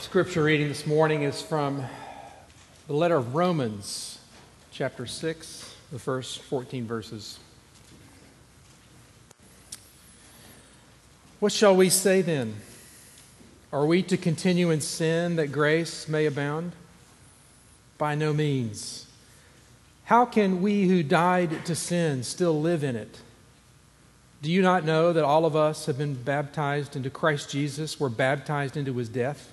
Scripture reading this morning is from the letter of Romans, chapter 6, the first 14 verses. What shall we say then? Are we to continue in sin that grace may abound? By no means. How can we who died to sin still live in it? Do you not know that all of us have been baptized into Christ Jesus, were baptized into his death?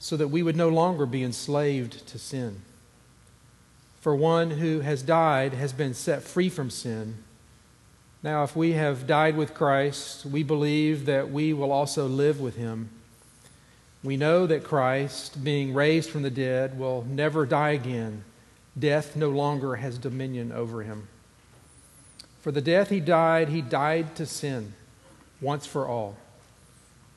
so that we would no longer be enslaved to sin. For one who has died has been set free from sin. Now, if we have died with Christ, we believe that we will also live with him. We know that Christ, being raised from the dead, will never die again. Death no longer has dominion over him. For the death he died, he died to sin once for all.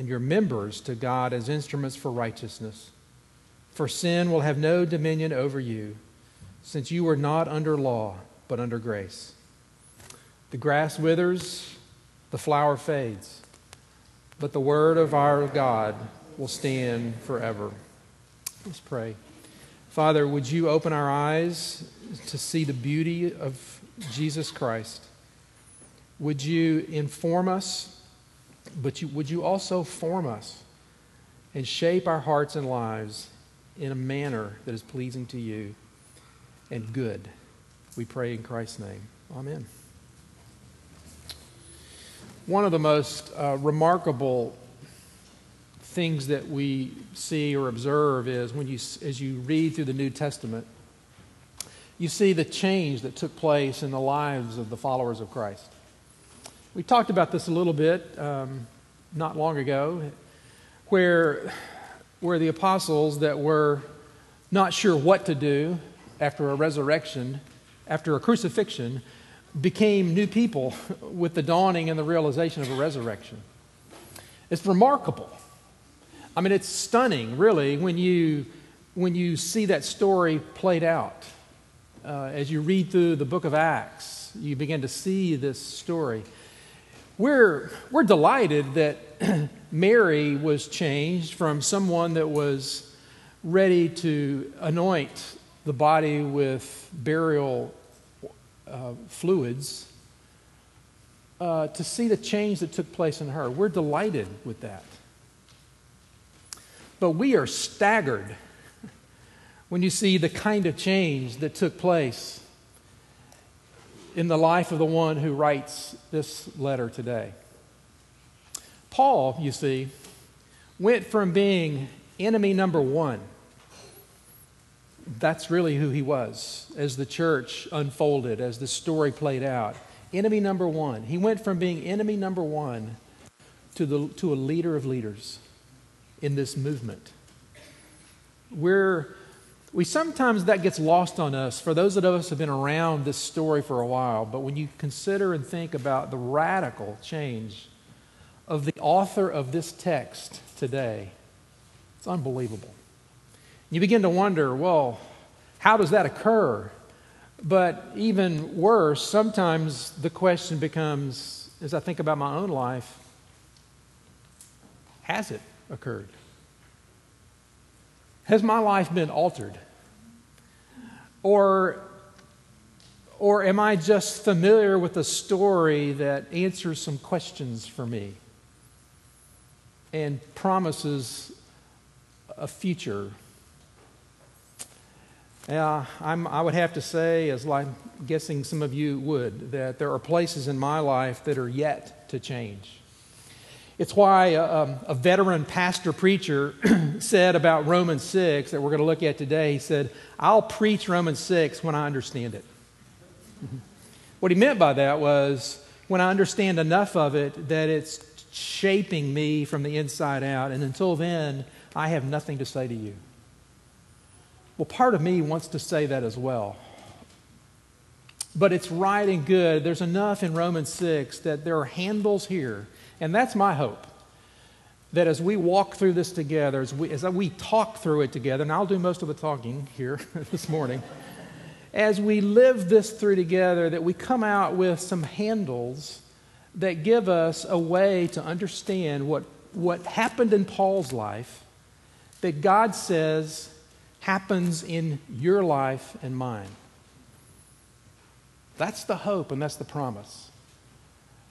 and your members to God as instruments for righteousness. For sin will have no dominion over you, since you are not under law, but under grace. The grass withers, the flower fades, but the word of our God will stand forever. Let's pray. Father, would you open our eyes to see the beauty of Jesus Christ? Would you inform us but you, would you also form us and shape our hearts and lives in a manner that is pleasing to you and good? We pray in Christ's name. Amen. One of the most uh, remarkable things that we see or observe is when you, as you read through the New Testament, you see the change that took place in the lives of the followers of Christ. We talked about this a little bit um, not long ago, where, where the apostles that were not sure what to do after a resurrection, after a crucifixion, became new people with the dawning and the realization of a resurrection. It's remarkable. I mean, it's stunning, really, when you, when you see that story played out. Uh, as you read through the book of Acts, you begin to see this story we're, we're delighted that Mary was changed from someone that was ready to anoint the body with burial uh, fluids uh, to see the change that took place in her. We're delighted with that. But we are staggered when you see the kind of change that took place in the life of the one who writes this letter today. Paul, you see, went from being enemy number one. That's really who he was as the church unfolded, as the story played out. Enemy number one. He went from being enemy number one to, the, to a leader of leaders in this movement. We're we sometimes that gets lost on us. For those of us who have been around this story for a while but when you consider and think about the radical change of the author of this text today it's unbelievable. You begin to wonder well how does that occur? But even worse sometimes the question becomes as i think about my own life has it occurred has my life been altered? Or, or am I just familiar with a story that answers some questions for me? and promises a future. Yeah, I'm, I would have to say, as I'm guessing some of you would, that there are places in my life that are yet to change. It's why a, a, veteran pastor preacher said about Romans 6 that we're going to look at today. He said, I'll preach Romans 6 when I understand it. what he meant by that was when I understand enough of it that it's shaping me from the inside out. And until then, I have nothing to say to you. Well, part of me wants to say that as well. But it's right and good. There's enough in Romans 6 that there are handles here and that's my hope. That as we walk through this together, as we, as we talk through it together, and I'll do most of the talking here this morning, as we live this through together, that we come out with some handles that give us a way to understand what, what happened in Paul's life that God says happens in your life and mine. That's the hope and that's the promise.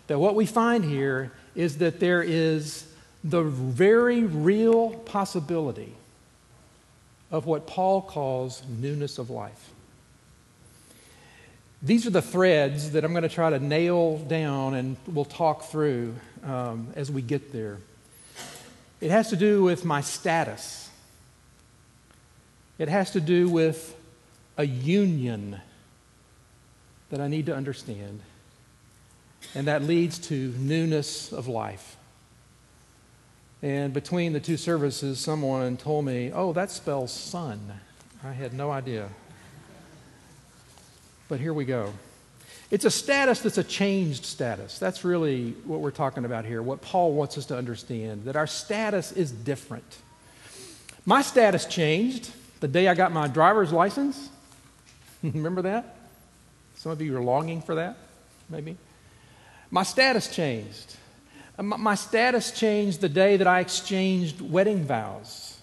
That what we find here is that there is the very real possibility of what Paul calls newness of life. These are the threads that I'm going to try to nail down and we'll talk through um, as we get there. It has to do with my status, it has to do with a union that I need to understand. And that leads to newness of life. And between the two services, someone told me, oh, that spells sun. I had no idea. But here we go. It's a status that's a changed status. That's really what we're talking about here, what Paul wants us to understand, that our status is different. My status changed the day I got my driver's license. Remember that? Some of you are longing for that, maybe. My status changed. My status changed the day that I exchanged wedding vows.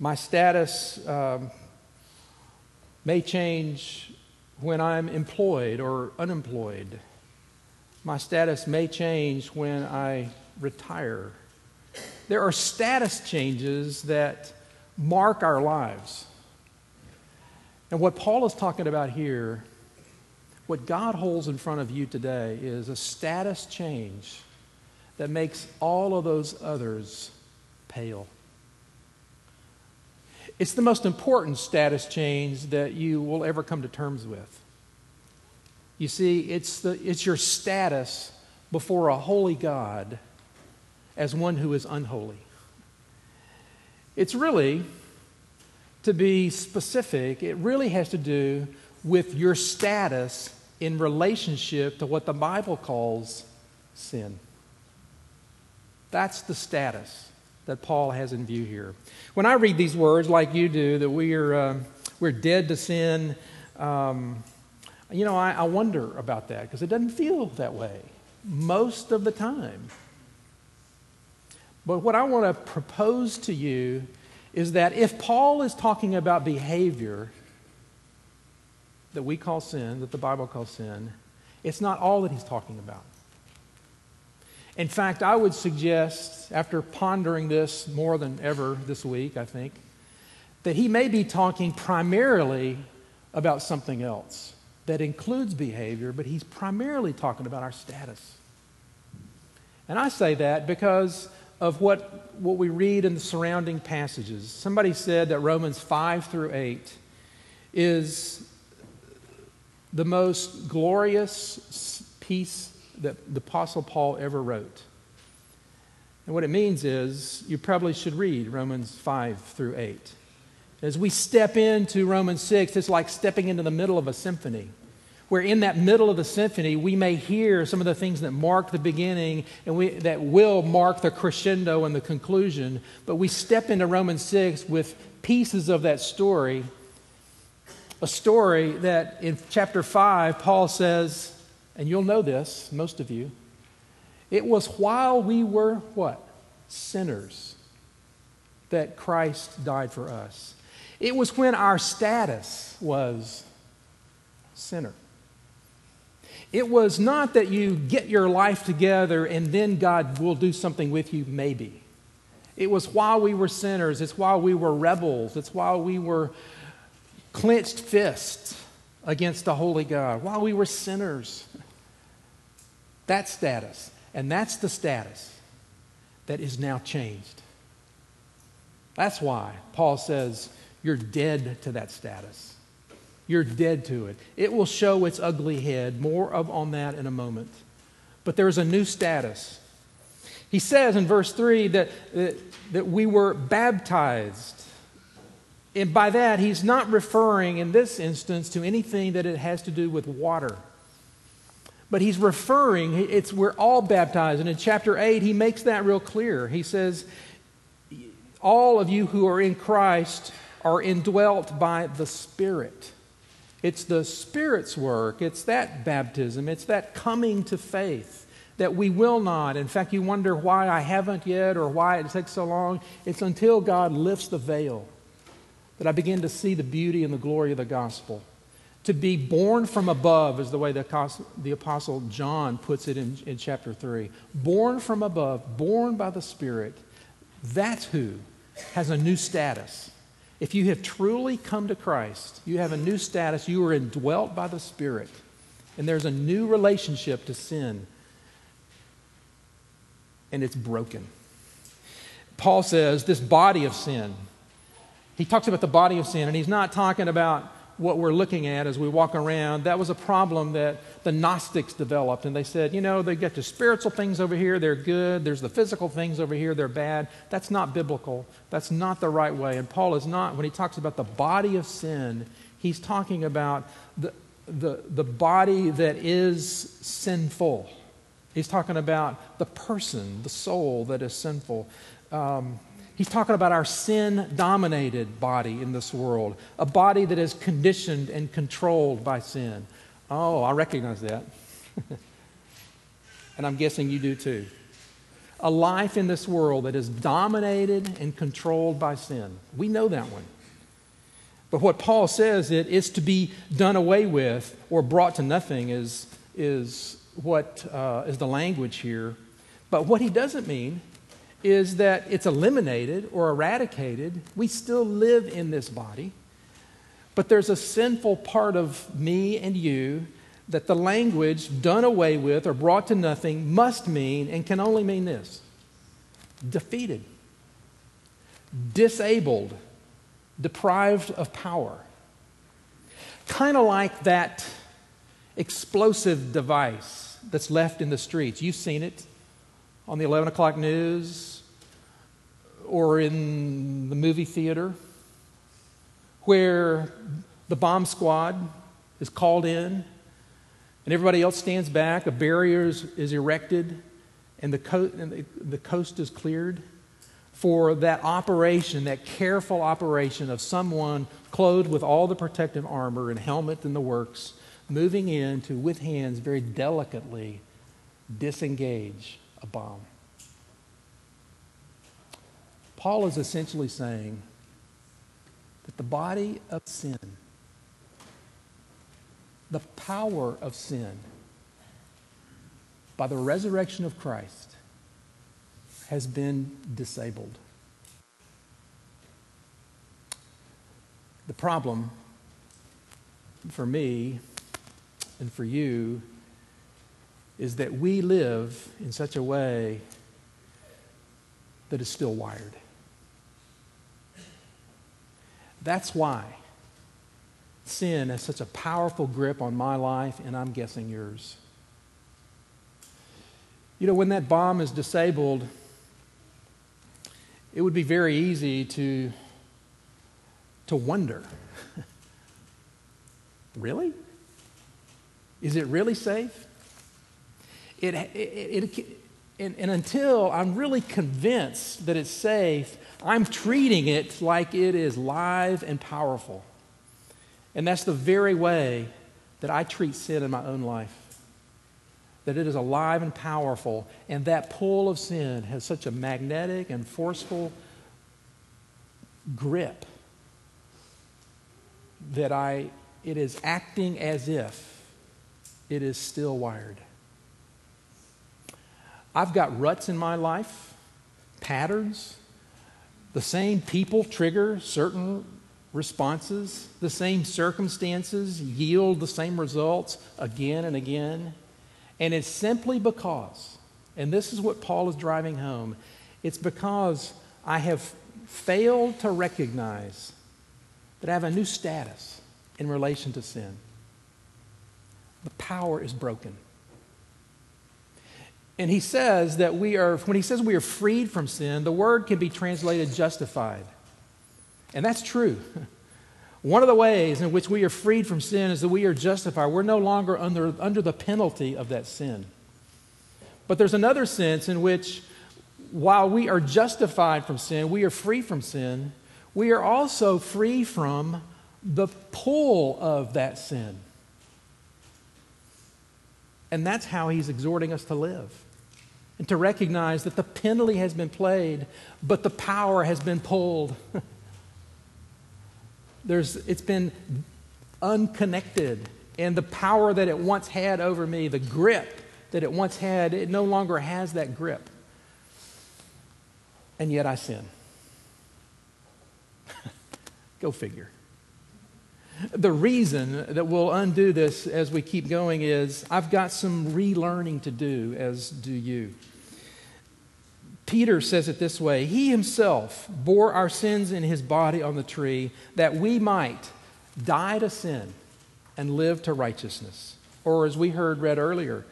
My status um, may change when I'm employed or unemployed. My status may change when I retire. There are status changes that mark our lives. And what Paul is talking about here what God holds in front of you today is a status change that makes all of those others pale. It's the most important status change that you will ever come to terms with. You see, it's, the, it's your status before a holy God as one who is unholy. It's really, to be specific, it really has to do with your status in relationship to what the Bible calls sin. That's the status that Paul has in view here. When I read these words, like you do, that we are uh, we're dead to sin, um, you know, I, I wonder about that because it doesn't feel that way most of the time. But what I want to propose to you is that if Paul is talking about behavior that we call sin, that the Bible calls sin, it's not all that he's talking about. In fact, I would suggest, after pondering this more than ever this week, I think, that he may be talking primarily about something else that includes behavior, but he's primarily talking about our status. And I say that because of what, what we read in the surrounding passages. Somebody said that Romans 5 through 8 is the most glorious piece that the Apostle Paul ever wrote. And what it means is you probably should read Romans 5 through 8. As we step into Romans 6, it's like stepping into the middle of a symphony, where in that middle of the symphony, we may hear some of the things that mark the beginning and we, that will mark the crescendo and the conclusion. But we step into Romans 6 with pieces of that story a story that in chapter 5, Paul says, and you'll know this, most of you, it was while we were what? Sinners that Christ died for us. It was when our status was sinner. It was not that you get your life together and then God will do something with you, maybe. It was while we were sinners, it's while we were rebels, it's while we were clenched fists against the holy God, while we were sinners. That status. And that's the status that is now changed. That's why Paul says you're dead to that status. You're dead to it. It will show its ugly head. More of on that in a moment. But there's a new status. He says in verse 3 that, that, that we were baptized. And by that, he's not referring in this instance to anything that it has to do with water. But he's referring, it's we're all baptized. And in chapter 8, he makes that real clear. He says, All of you who are in Christ are indwelt by the Spirit. It's the Spirit's work, it's that baptism, it's that coming to faith that we will not. In fact, you wonder why I haven't yet or why it takes so long. It's until God lifts the veil that I begin to see the beauty and the glory of the gospel. To be born from above is the way the, the Apostle John puts it in, in chapter 3. Born from above, born by the Spirit, that's who has a new status. If you have truly come to Christ, you have a new status. You are indwelt by the Spirit. And there's a new relationship to sin. And it's broken. Paul says this body of sin, he talks about the body of sin, and he's not talking about what we're looking at as we walk around, that was a problem that the Gnostics developed. And they said, you know, they get the spiritual things over here, they're good. There's the physical things over here, they're bad. That's not biblical. That's not the right way. And Paul is not, when he talks about the body of sin, he's talking about the, the, the body that is sinful. He's talking about the person, the soul that is sinful. Um, He's talking about our sin dominated body in this world, a body that is conditioned and controlled by sin. Oh, I recognize that. and I'm guessing you do too. A life in this world that is dominated and controlled by sin. We know that one. But what Paul says it is to be done away with or brought to nothing is, is what uh, is the language here. But what he doesn't mean is that it's eliminated or eradicated. We still live in this body, but there's a sinful part of me and you that the language done away with or brought to nothing must mean and can only mean this defeated, disabled, deprived of power. Kind of like that explosive device that's left in the streets. You've seen it on the 11 o'clock news, or in the movie theater where the bomb squad is called in and everybody else stands back, a barrier is, is erected, and, the, co- and the, the coast is cleared for that operation, that careful operation of someone clothed with all the protective armor and helmet and the works, moving in to, with hands, very delicately disengage a bomb. Paul is essentially saying that the body of sin, the power of sin, by the resurrection of Christ, has been disabled. The problem for me and for you is that we live in such a way that is still wired. That's why sin has such a powerful grip on my life, and I'm guessing yours. You know, when that bomb is disabled, it would be very easy to, to wonder really? Is it really safe? It, it, it, and, and until I'm really convinced that it's safe, I'm treating it like it is live and powerful. And that's the very way that I treat sin in my own life. That it is alive and powerful, and that pull of sin has such a magnetic and forceful grip that I, it is acting as if it is still wired. I've got ruts in my life, patterns. The same people trigger certain responses, the same circumstances yield the same results again and again. And it's simply because, and this is what Paul is driving home, it's because I have failed to recognize that I have a new status in relation to sin. The power is broken. And he says that we are, when he says we are freed from sin, the word can be translated justified. And that's true. One of the ways in which we are freed from sin is that we are justified. We're no longer under, under the penalty of that sin. But there's another sense in which, while we are justified from sin, we are free from sin, we are also free from the pull of that sin. And that's how he's exhorting us to live and to recognize that the penalty has been played, but the power has been pulled. There's, it's been unconnected, and the power that it once had over me, the grip that it once had, it no longer has that grip. And yet I sin. Go figure. The reason that we'll undo this as we keep going is I've got some relearning to do, as do you. Peter says it this way He himself bore our sins in his body on the tree that we might die to sin and live to righteousness. Or, as we heard read earlier,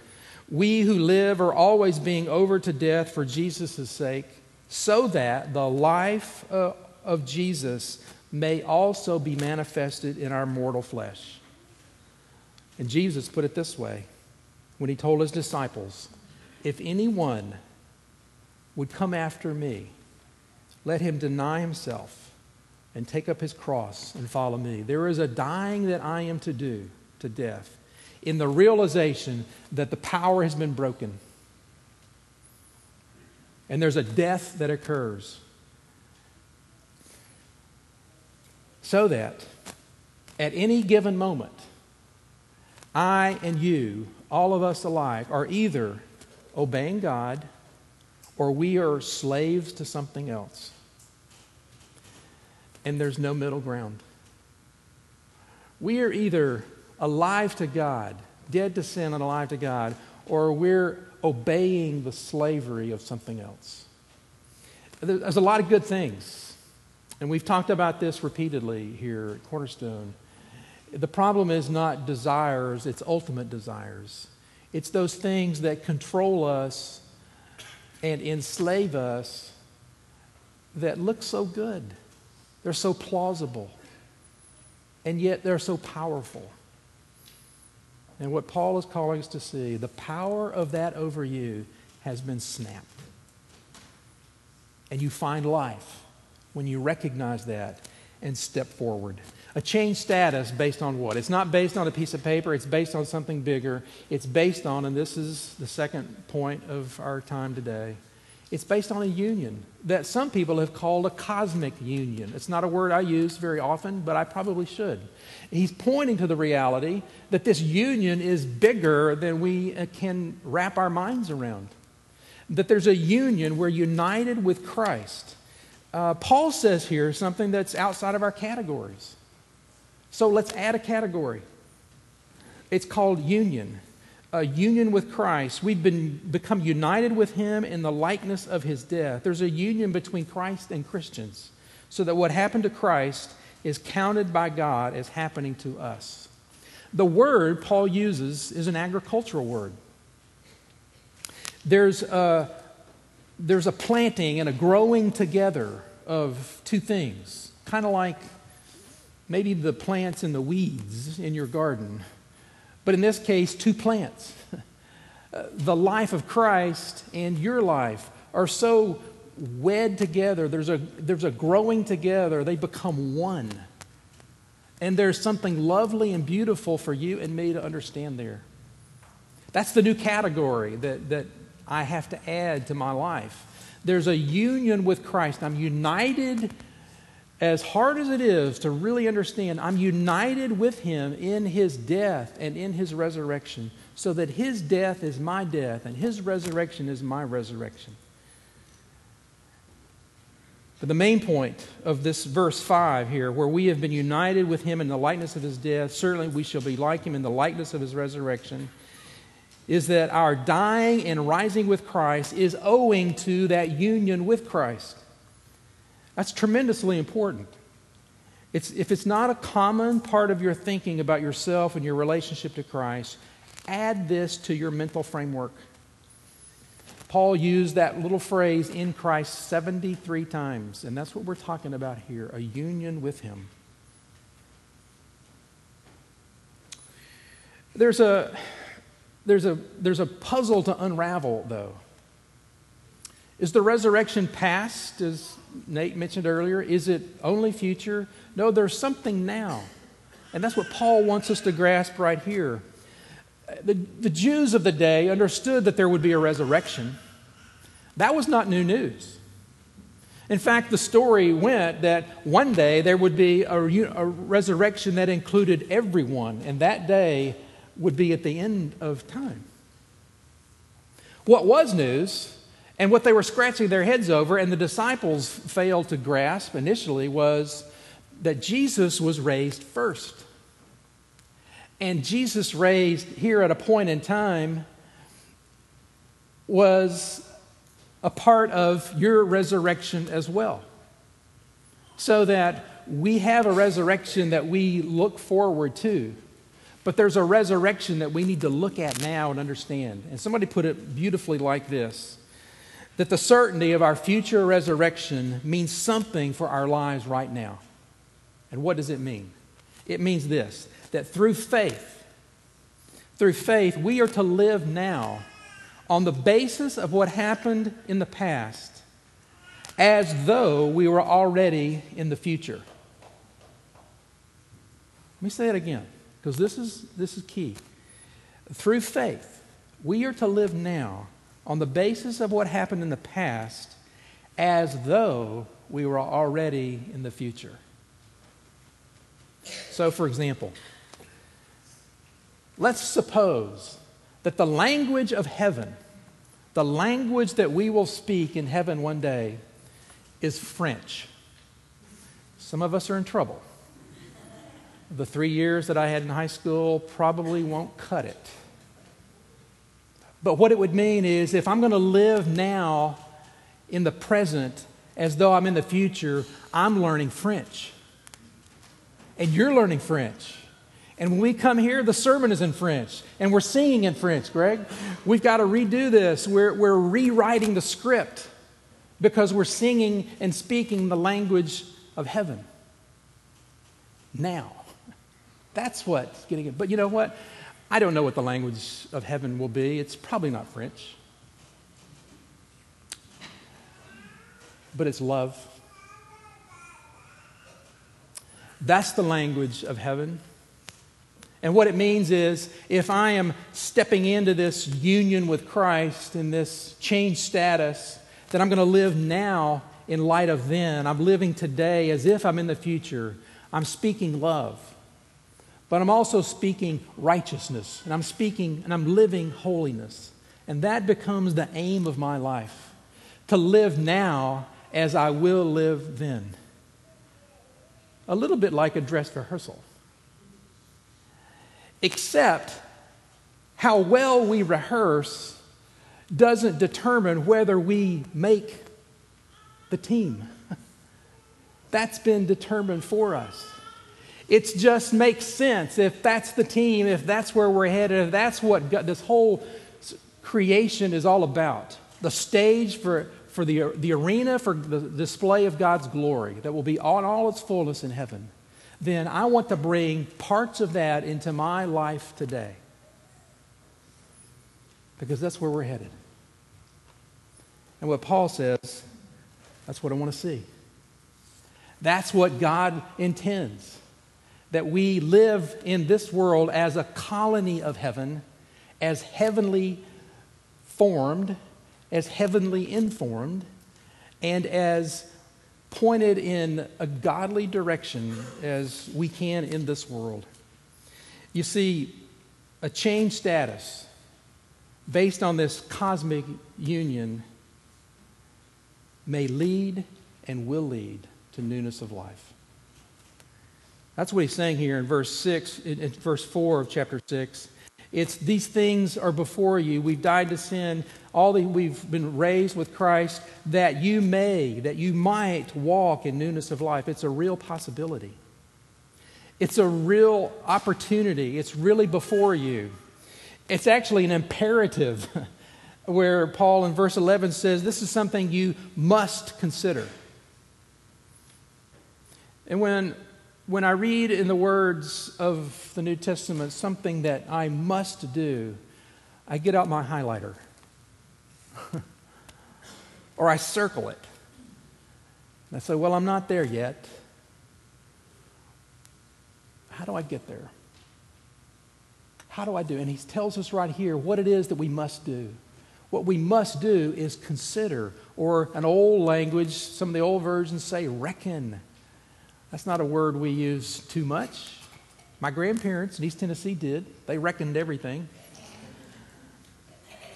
we who live are always being over to death for Jesus' sake, so that the life uh, of Jesus may also be manifested in our mortal flesh. And Jesus put it this way when he told his disciples, If anyone would come after me, let him deny himself and take up his cross and follow me. There is a dying that I am to do to death in the realization that the power has been broken. And there's a death that occurs so that at any given moment, I and you, all of us alike, are either obeying God or we are slaves to something else. And there's no middle ground. We are either alive to God, dead to sin and alive to God, or we're obeying the slavery of something else. There's a lot of good things and we've talked about this repeatedly here at Cornerstone. The problem is not desires, it's ultimate desires. It's those things that control us and enslave us that look so good. They're so plausible. And yet they're so powerful. And what Paul is calling us to see, the power of that over you has been snapped. And you find life when you recognize that and step forward. A change status based on what? It's not based on a piece of paper, it's based on something bigger. It's based on, and this is the second point of our time today, it's based on a union that some people have called a cosmic union. It's not a word I use very often, but I probably should. He's pointing to the reality that this union is bigger than we uh, can wrap our minds around. That there's a union, we're united with Christ uh, Paul says here something that's outside of our categories. So let's add a category. It's called union. A union with Christ. We've been become united with him in the likeness of his death. There's a union between Christ and Christians. So that what happened to Christ is counted by God as happening to us. The word Paul uses is an agricultural word. There's a, there's a planting and a growing together of two things, kind of like maybe the plants and the weeds in your garden, but in this case, two plants. Uh, the life of Christ and your life are so wed together. There's a, there's a growing together, they become one. And there's something lovely and beautiful for you and me to understand there. That's the new category that, that I have to add to my life. There's a union with Christ. I'm united, as hard as it is to really understand, I'm united with Him in His death and in His resurrection so that his death is my death and his resurrection is my resurrection. But the main point of this verse 5 here, where we have been united with him in the likeness of his death, certainly we shall be like him in the likeness of his resurrection, is that our dying and rising with Christ is owing to that union with Christ. That's tremendously important. It's, if it's not a common part of your thinking about yourself and your relationship to Christ, add this to your mental framework. Paul used that little phrase in Christ 73 times, and that's what we're talking about here a union with Him. There's a, there's a, there's a puzzle to unravel, though. Is the resurrection past, as Nate mentioned earlier? Is it only future? No, there's something now. And that's what Paul wants us to grasp right here. The, the Jews of the day understood that there would be a resurrection. That was not new news. In fact, the story went that one day there would be a, a, resurrection that included everyone, and that day would be at the end of time. What was news, and what they were scratching their heads over, and the disciples failed to grasp initially, was that Jesus was raised first. And Jesus raised here at a point in time was a part of your resurrection as well. So that we have a resurrection that we look forward to. But there's a resurrection that we need to look at now and understand. And somebody put it beautifully like this that the certainty of our future resurrection means something for our lives right now. And what does it mean? It means this that through faith, through faith, we are to live now on the basis of what happened in the past as though we were already in the future. Let me say it again, because this is, this is key. Through faith, we are to live now on the basis of what happened in the past as though we were already in the future. So, for example, let's suppose that the language of heaven the language that we will speak in heaven one day is French. Some of us are in trouble. The three years that I had in high school probably won't cut it. But what it would mean is if I'm going to live now in the present as though I'm in the future, I'm learning French. And you're learning French. And when we come here, the sermon is in French, and we're singing in French, Greg. We've got to redo this. We're, we're rewriting the script because we're singing and speaking the language of heaven. Now. That's what's getting it. But you know what? I don't know what the language of heaven will be. It's probably not French. But it's love. That's the language of heaven. And what it means is if I am stepping into this union with Christ in this changed status, then I'm going to live now in light of then. I'm living today as if I'm in the future. I'm speaking love. But I'm also speaking righteousness, and I'm speaking and I'm living holiness. And that becomes the aim of my life to live now as I will live then. A little bit like a dress rehearsal except how well we rehearse doesn't determine whether we make the team. That's been determined for us. It just makes sense if that's the team, if that's where we're headed, if that's what God, this whole creation is all about. The stage for, for the, the arena for the display of God's glory that will be on all its fullness in heaven then I want to bring parts of that into my life today. Because that's where we're headed. And what Paul says, that's what I want to see. That's what God intends. That we live in this world as a colony of heaven, as heavenly formed, as heavenly informed, and as pointed in a godly direction as we can in this world. You see, a changed status based on this cosmic union may lead and will lead to newness of life. That's what he's saying here in verse 6, in, verse 4 of chapter 6. It's these things are before you. We've died to sin. All the, we've been raised with Christ that you may, that you might walk in newness of life. It's a real possibility. It's a real opportunity. It's really before you. It's actually an imperative where Paul in verse 11 says this is something you must consider. And when when I read in the words of the New Testament something that I must do, I get out my highlighter or I circle it. And I say, Well, I'm not there yet. How do I get there? How do I do? And he tells us right here what it is that we must do. What we must do is consider, or an old language, some of the old versions say, reckon that's not a word we use too much. My grandparents in East Tennessee did, they reckoned everything.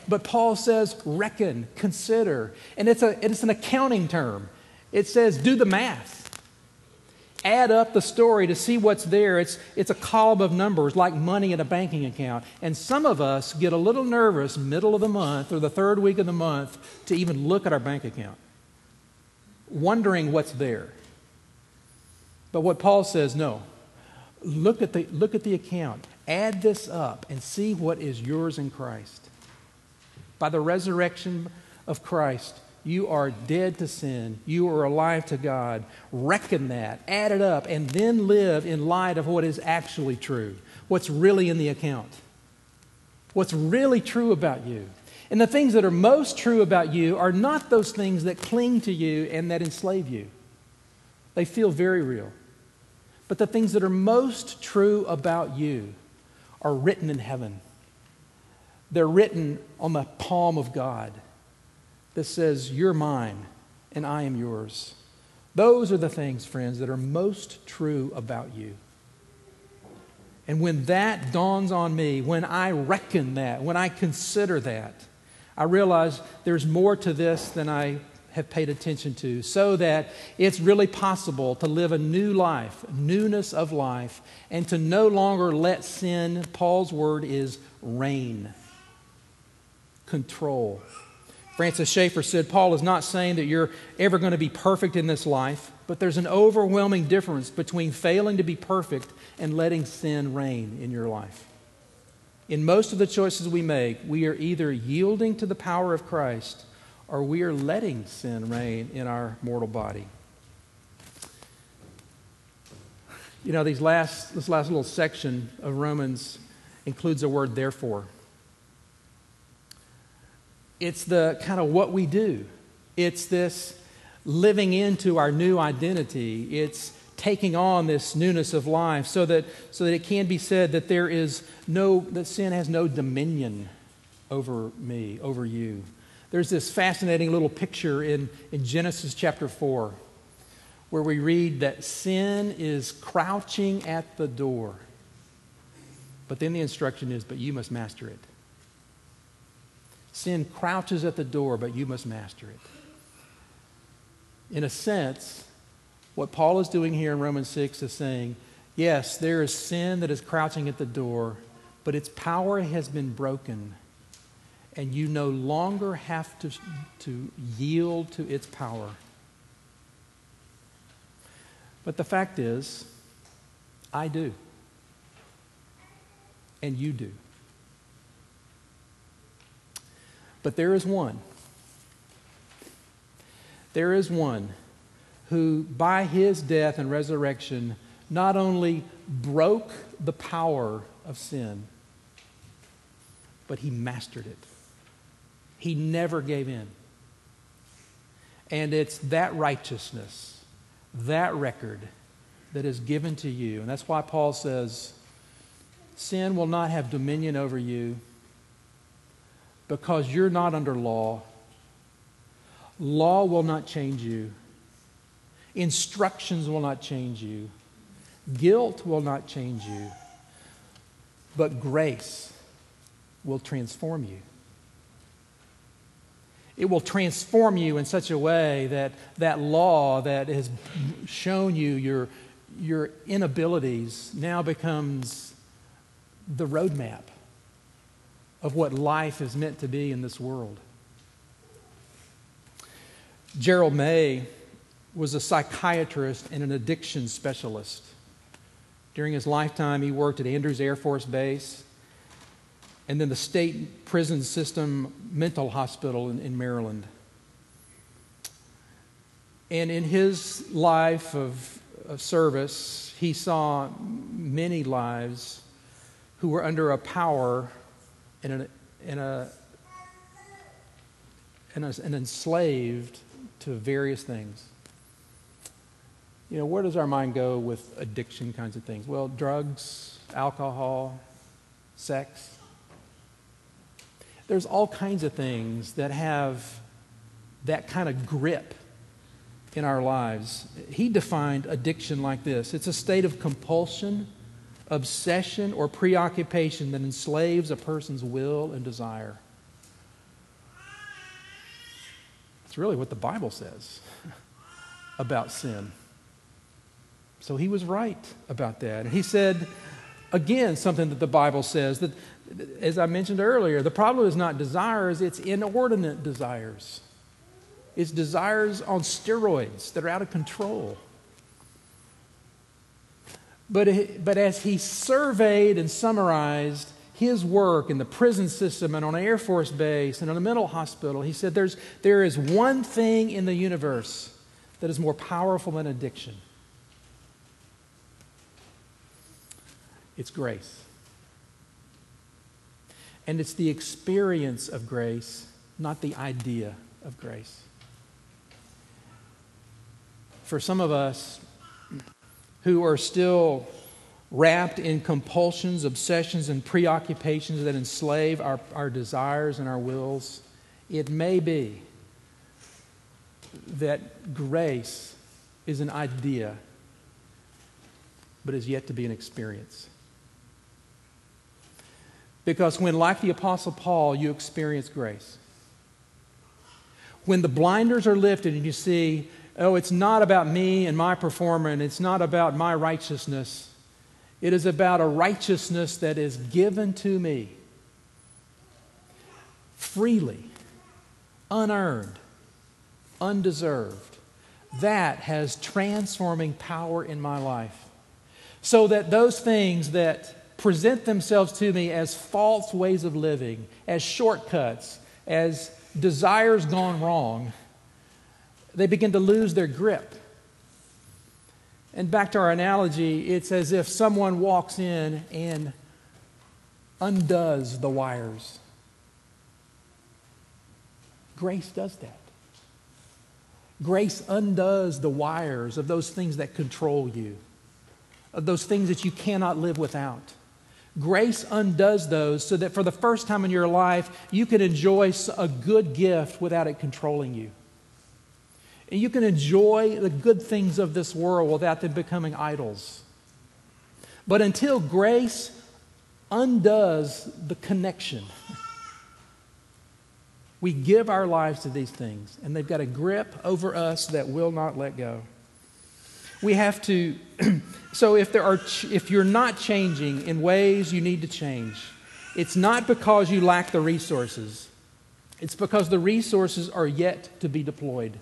But Paul says, reckon, consider. And it's, a, it's an accounting term. It says, do the math. Add up the story to see what's there. It's, it's a column of numbers like money in a banking account. And some of us get a little nervous middle of the month or the third week of the month to even look at our bank account, wondering what's there. But what Paul says, no. Look at the, look at the account. Add this up and see what is yours in Christ. By the resurrection of Christ, you are dead to sin. You are alive to God. Reckon that, add it up, and then live in light of what is actually true, what's really in the account, what's really true about you. And the things that are most true about you are not those things that cling to you and that enslave you. They feel very real. But the things that are most true about you are written in heaven. They're written on the palm of God that says, You're mine and I am yours. Those are the things, friends, that are most true about you. And when that dawns on me, when I reckon that, when I consider that, I realize there's more to this than I have paid attention to so that it's really possible to live a new life, newness of life, and to no longer let sin, Paul's word is reign, control. Francis Schaeffer said Paul is not saying that you're ever going to be perfect in this life, but there's an overwhelming difference between failing to be perfect and letting sin reign in your life. In most of the choices we make, we are either yielding to the power of Christ or we are letting sin reign in our mortal body. You know, these last, this last little section of Romans includes a word, therefore. It's the kind of what we do. It's this living into our new identity. It's taking on this newness of life so that, so that it can be said that there is no, that sin has no dominion over me, over you. There's this fascinating little picture in, in Genesis chapter 4 where we read that sin is crouching at the door. But then the instruction is, but you must master it. Sin crouches at the door, but you must master it. In a sense, what Paul is doing here in Romans 6 is saying, yes, there is sin that is crouching at the door, but its power has been broken and you no longer have to, to yield to its power. But the fact is, I do. And you do. But there is one. There is one who, by his death and resurrection, not only broke the power of sin, but he mastered it. He never gave in. And it's that righteousness, that record that is given to you. And that's why Paul says, Sin will not have dominion over you because you're not under law. Law will not change you. Instructions will not change you. Guilt will not change you. But grace will transform you. It will transform you in such a way that that law that has shown you your, your inabilities now becomes the roadmap of what life is meant to be in this world. Gerald May was a psychiatrist and an addiction specialist. During his lifetime, he worked at Andrews Air Force Base and then the state prison system mental hospital in, in Maryland. And in his life of, of service, he saw many lives who were under a power and, a, and, a, and, a, and enslaved to various things. You know, where does our mind go with addiction kinds of things? Well, drugs, alcohol, sex. There's all kinds of things that have that kind of grip in our lives. He defined addiction like this it's a state of compulsion, obsession, or preoccupation that enslaves a person's will and desire. That's really what the Bible says about sin. So he was right about that. And he said, again, something that the Bible says that as I mentioned earlier, the problem is not desires, it's inordinate desires. It's desires on steroids that are out of control. But, but as he surveyed and summarized his work in the prison system and on an Air Force base and on a mental hospital, he said There's, there is one thing in the universe that is more powerful than addiction it's grace. And it's the experience of grace, not the idea of grace. For some of us who are still wrapped in compulsions, obsessions, and preoccupations that enslave our, our desires and our wills, it may be that grace is an idea, but is yet to be an experience. Because when, like the Apostle Paul, you experience grace, when the blinders are lifted and you see, oh, it's not about me and my performance, it's not about my righteousness, it is about a righteousness that is given to me freely, unearned, undeserved. That has transforming power in my life. So that those things that present themselves to me as false ways of living, as shortcuts, as desires gone wrong, they begin to lose their grip. And back to our analogy, it's as if someone walks in and undoes the wires. Grace does that. Grace undoes the wires of those things that control you, of those things that you cannot live without. Grace undoes those so that for the first time in your life, you can enjoy a good gift without it controlling you. And you can enjoy the good things of this world without them becoming idols. But until grace undoes the connection, we give our lives to these things, and they've got a grip over us that will not let go. We have to So if, there are ch- if you're not changing in ways you need to change, it's not because you lack the resources, it's because the resources are yet to be deployed.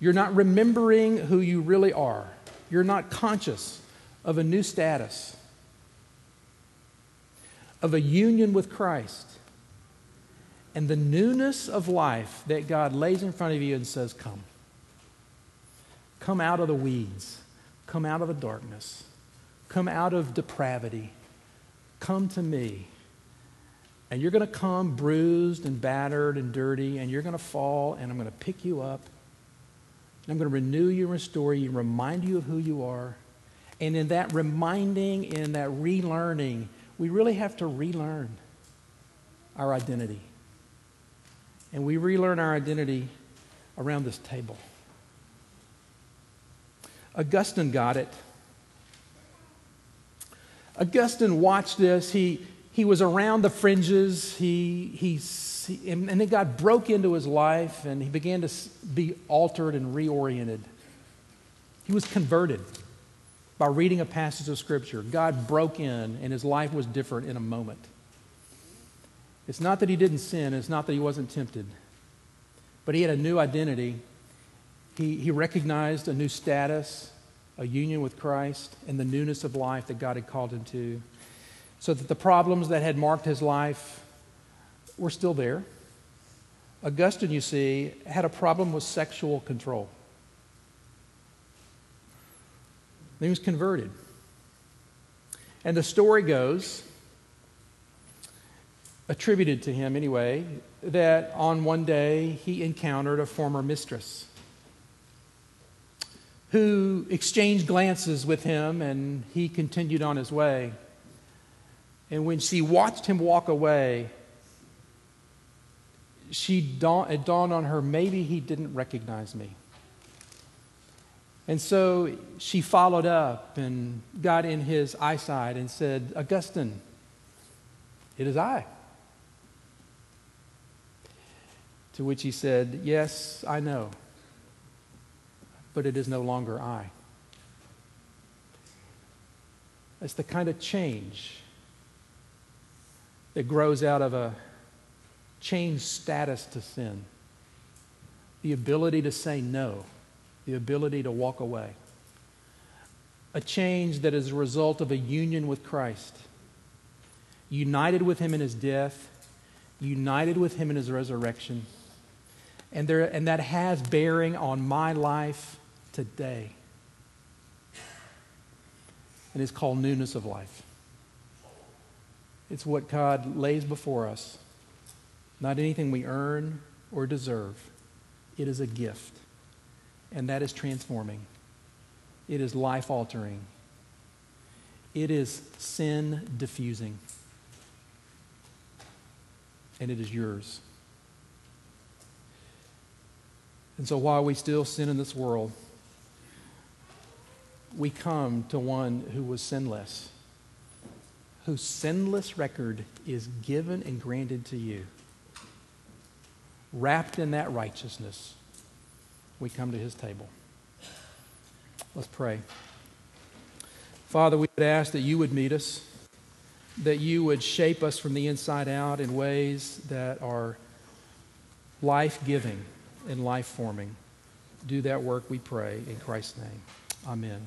You're not remembering who you really are, you're not conscious of a new status, of a union with Christ. And the newness of life that God lays in front of you and says, Come. Come out of the weeds. Come out of the darkness. Come out of depravity. Come to me. And you're going to come bruised and battered and dirty, and you're going to fall, and I'm going to pick you up. And I'm going to renew you restore you remind you of who you are. And in that reminding, in that relearning, we really have to relearn our identity. And we relearn our identity around this table. Augustine got it. Augustine watched this. He, he was around the fringes. He, he, he, and then God broke into his life and he began to be altered and reoriented. He was converted by reading a passage of Scripture. God broke in and his life was different in a moment. It's not that he didn't sin, it's not that he wasn't tempted, but he had a new identity. He, he recognized a new status, a union with Christ, and the newness of life that God had called him to. So that the problems that had marked his life were still there. Augustine, you see, had a problem with sexual control. He was converted. And the story goes attributed to him anyway, that on one day he encountered a former mistress who exchanged glances with him and he continued on his way. And when she watched him walk away, she dawned, it dawned on her maybe he didn't recognize me. And so she followed up and got in his eyesight and said, Augustine, it is I. To which he said, Yes, I know, but it is no longer I. It's the kind of change that grows out of a changed status to sin, the ability to say no, the ability to walk away. A change that is a result of a union with Christ, united with Him in His death, united with Him in His resurrection. And, there, and that has bearing on my life today. And it's called newness of life. It's what God lays before us, not anything we earn or deserve. It is a gift, and that is transforming. It is life altering. It is sin diffusing. And it is yours. And so while we still sin in this world, we come to one who was sinless, whose sinless record is given and granted to you. Wrapped in that righteousness, we come to his table. Let's pray. Father, we would ask that you would meet us, that you would shape us from the inside out in ways that are life giving and life forming. Do that work, we pray, in Christ's name. Amen.